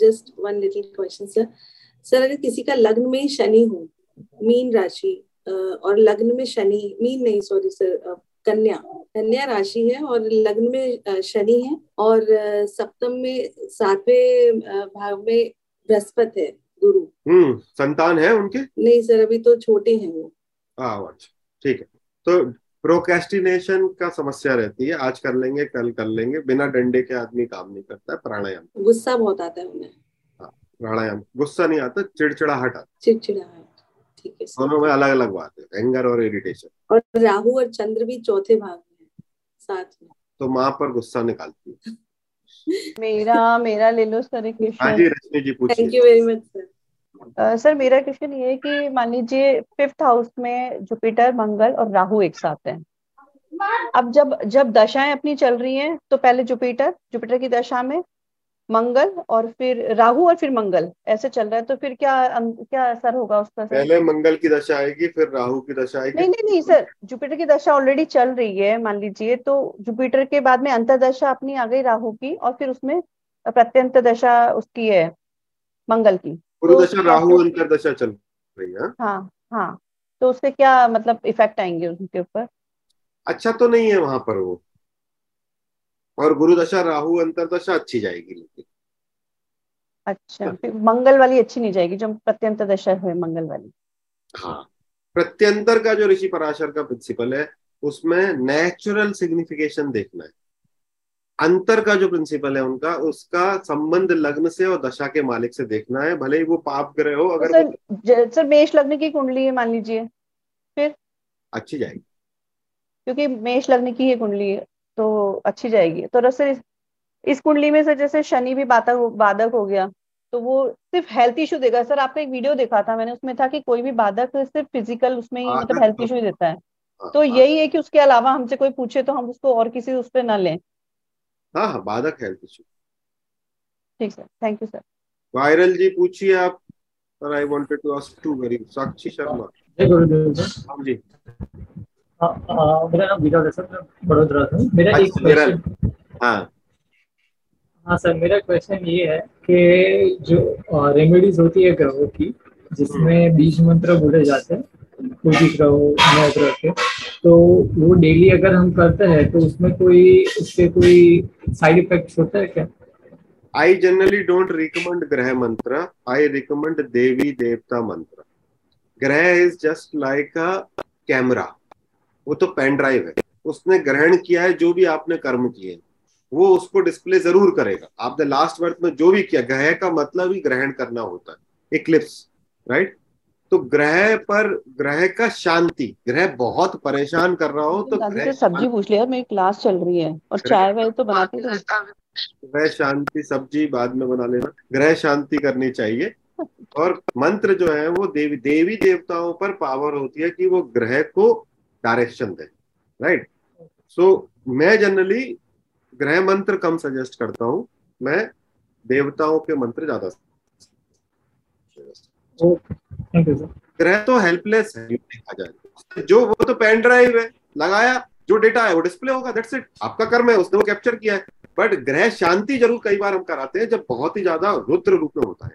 Just one little question sir sir अगर किसी का लग्न में शनि हो मीन राशि और लग्न में शनि मीन नहीं सॉरी सर कन्या कन्या राशि है और लग्न में शनि है और सप्तम में सातवें भाग में बृहस्पति है गुरु। हम्म संतान है उनके? नहीं सर अभी तो छोटे हैं वो। अच्छा ठीक है। तो प्रोकेस्टिनेशन का समस्या रहती है आज कर लेंगे कल कर लेंगे बिना डंडे के आदमी काम नहीं करता है प्राणायाम। गुस्सा बहुत आता है उन्हें। हाँ प्राणायाम गुस्सा नहीं आता चिड़चिड़ाहट आता चिड़चिड़ाहट ठीक है दोनों में अलग अलग बात है एंगर और इरिटेशन। और राहु और चंद्र भी चौथे भाग में साथ में। तो माँ पर गुस्सा निकालती है। मेरा मेरा ले लो सर हाँ जी रश्मि जी पूछिए। Thank you very much sir sir मेरा क्वेश्चन ये है कि मान लीजिए फिफ्थ हाउस में जुपिटर मंगल और राहु एक साथ हैं। अब जब जब दशाएँ अपनी चल रही हैं तो पहले जुपिटर जुपिटर की दशा में मंगल और फिर राहु और फिर मंगल ऐसे चल रहा है तो फिर क्या क्या असर होगा उसका सर? पहले मंगल की दशा आएगी फिर राहु की दशा आएगी। नहीं नहीं नहीं सर जुपिटर की दशा ऑलरेडी चल रही है मान लीजिए तो जुपिटर के बाद में अंतरदशा अपनी आ गई राहु की और फिर उसमें प्रत्यंत दशा उसकी है मंगल की। पूर्व दशा तो राहु अंतरदशा चल रही है हाँ? हाँ तो उससे क्या मतलब इफ़ेक्ट आएँगे उनके ऊपर? अच्छा तो नहीं है वहाँ पर वो। और गुरुदशा राहु अंतरदशा अच्छी जाएगी लेकिन। अच्छा फिर मंगल वाली अच्छी नहीं जाएगी जो प्रत्यंत दशा है मंगल वाली। हाँ। प्रत्यंतर का जो ऋषि पराशर का प्रिंसिपल है उसमें नेचुरल सिग्निफिकेशन देखना है। अंतर का जो प्रिंसिपल है उनका उसका संबंध लग्न से और दशा के मालिक से देखना है भले ही वो पाप ग्रह हो अगर तो सर, सर मेष लग्न की कुंडली है मान लीजिए फिर? अच्छी जाएगी। क्योंकि मेष लग्न की है कुंडली है तो अच्छी जाएगी। तो सर इस कुंडली में से जैसे शनि भी बाधक बाधक हो गया तो वो सिर्फ़ हेल्थ इशू देगा। सर आपका एक वीडियो देखा था मैंने उसमें था कि कोई भी बाधक सिर्फ़ फ़िज़िकल उसमें ही मतलब हेल्थ इशू ही। देता है। हाँ, तो हाँ। यही है कि उसके अलावा हमसे कोई पूछे तो हम उसको और किसी उस पर ना लें। हाँ हाँ बाधक हेल्थ इशू ठीक sir thank you sir Viral ji पूछिए आप sir I wanted to ask to very Sakshi Sharma. जय गुरुदेव सर। हाँ जी। मेरा नाम विराट है सर मैं बड़ोदरा से मेरा एक क्वेश्चन हाँ। हाँ सर मेरा क्वेश्चन ये है कि जो रेमेडीज होती है ग्रहों की जिसमें बीज मंत्र बोले जाते हैं कोई भी ग्रह नौ ग्रह के तो वो डेली अगर हम करते हैं तो उसमें कोई उसके कोई साइड इफ़ेक्ट होता है क्या? आई जनरली डोंट रिकमेंड ग्रह मंत्र आई रिकमेंड देवी देवता मंत्र ग्रह is just like a camera वो तो पेन ड्राइव है। उसने ग्रहण किया है, जो भी आपने कर्म किए वो उसको डिस्प्ले ज़रूर करेगा। आपने लास्ट वर्थ में जो भी किया ग्रह का मतलब ही ग्रहण करना होता है। इक्लिप्स राइट तो ग्रह पर ग्रह का शांति ग्रह बहुत परेशान कर रहा हो तो ग्रह सब्ज़ी पूछ लिया मेरी क्लास चल रही है और चाय वाय तो बनाती ग्रह शांति सब्ज़ी बाद में बना लेना। ग्रह शांति करनी चाहिए और मंत्र जो है वो देवी देवी देवताओं पर पावर होती है कि वो ग्रह को डायरेक्शन दे राइट सो मैं जनरली ग्रह मंत्र कम सजेस्ट करता हूँ मैं देवताओं के मंत्र ज़्यादा ग्रह तो हेल्पलेस है देखा जाए जो वो तो पेन ड्राइव है लगाया जो डेटा है वो डिस्प्ले होगा दैट्स इट आपका कर्म है उसने वो कैप्चर किया है। बट ग्रह शांति ज़रूर कई बार हम कराते हैं जब बहुत ही ज़्यादा रुद्र रूप में होता है।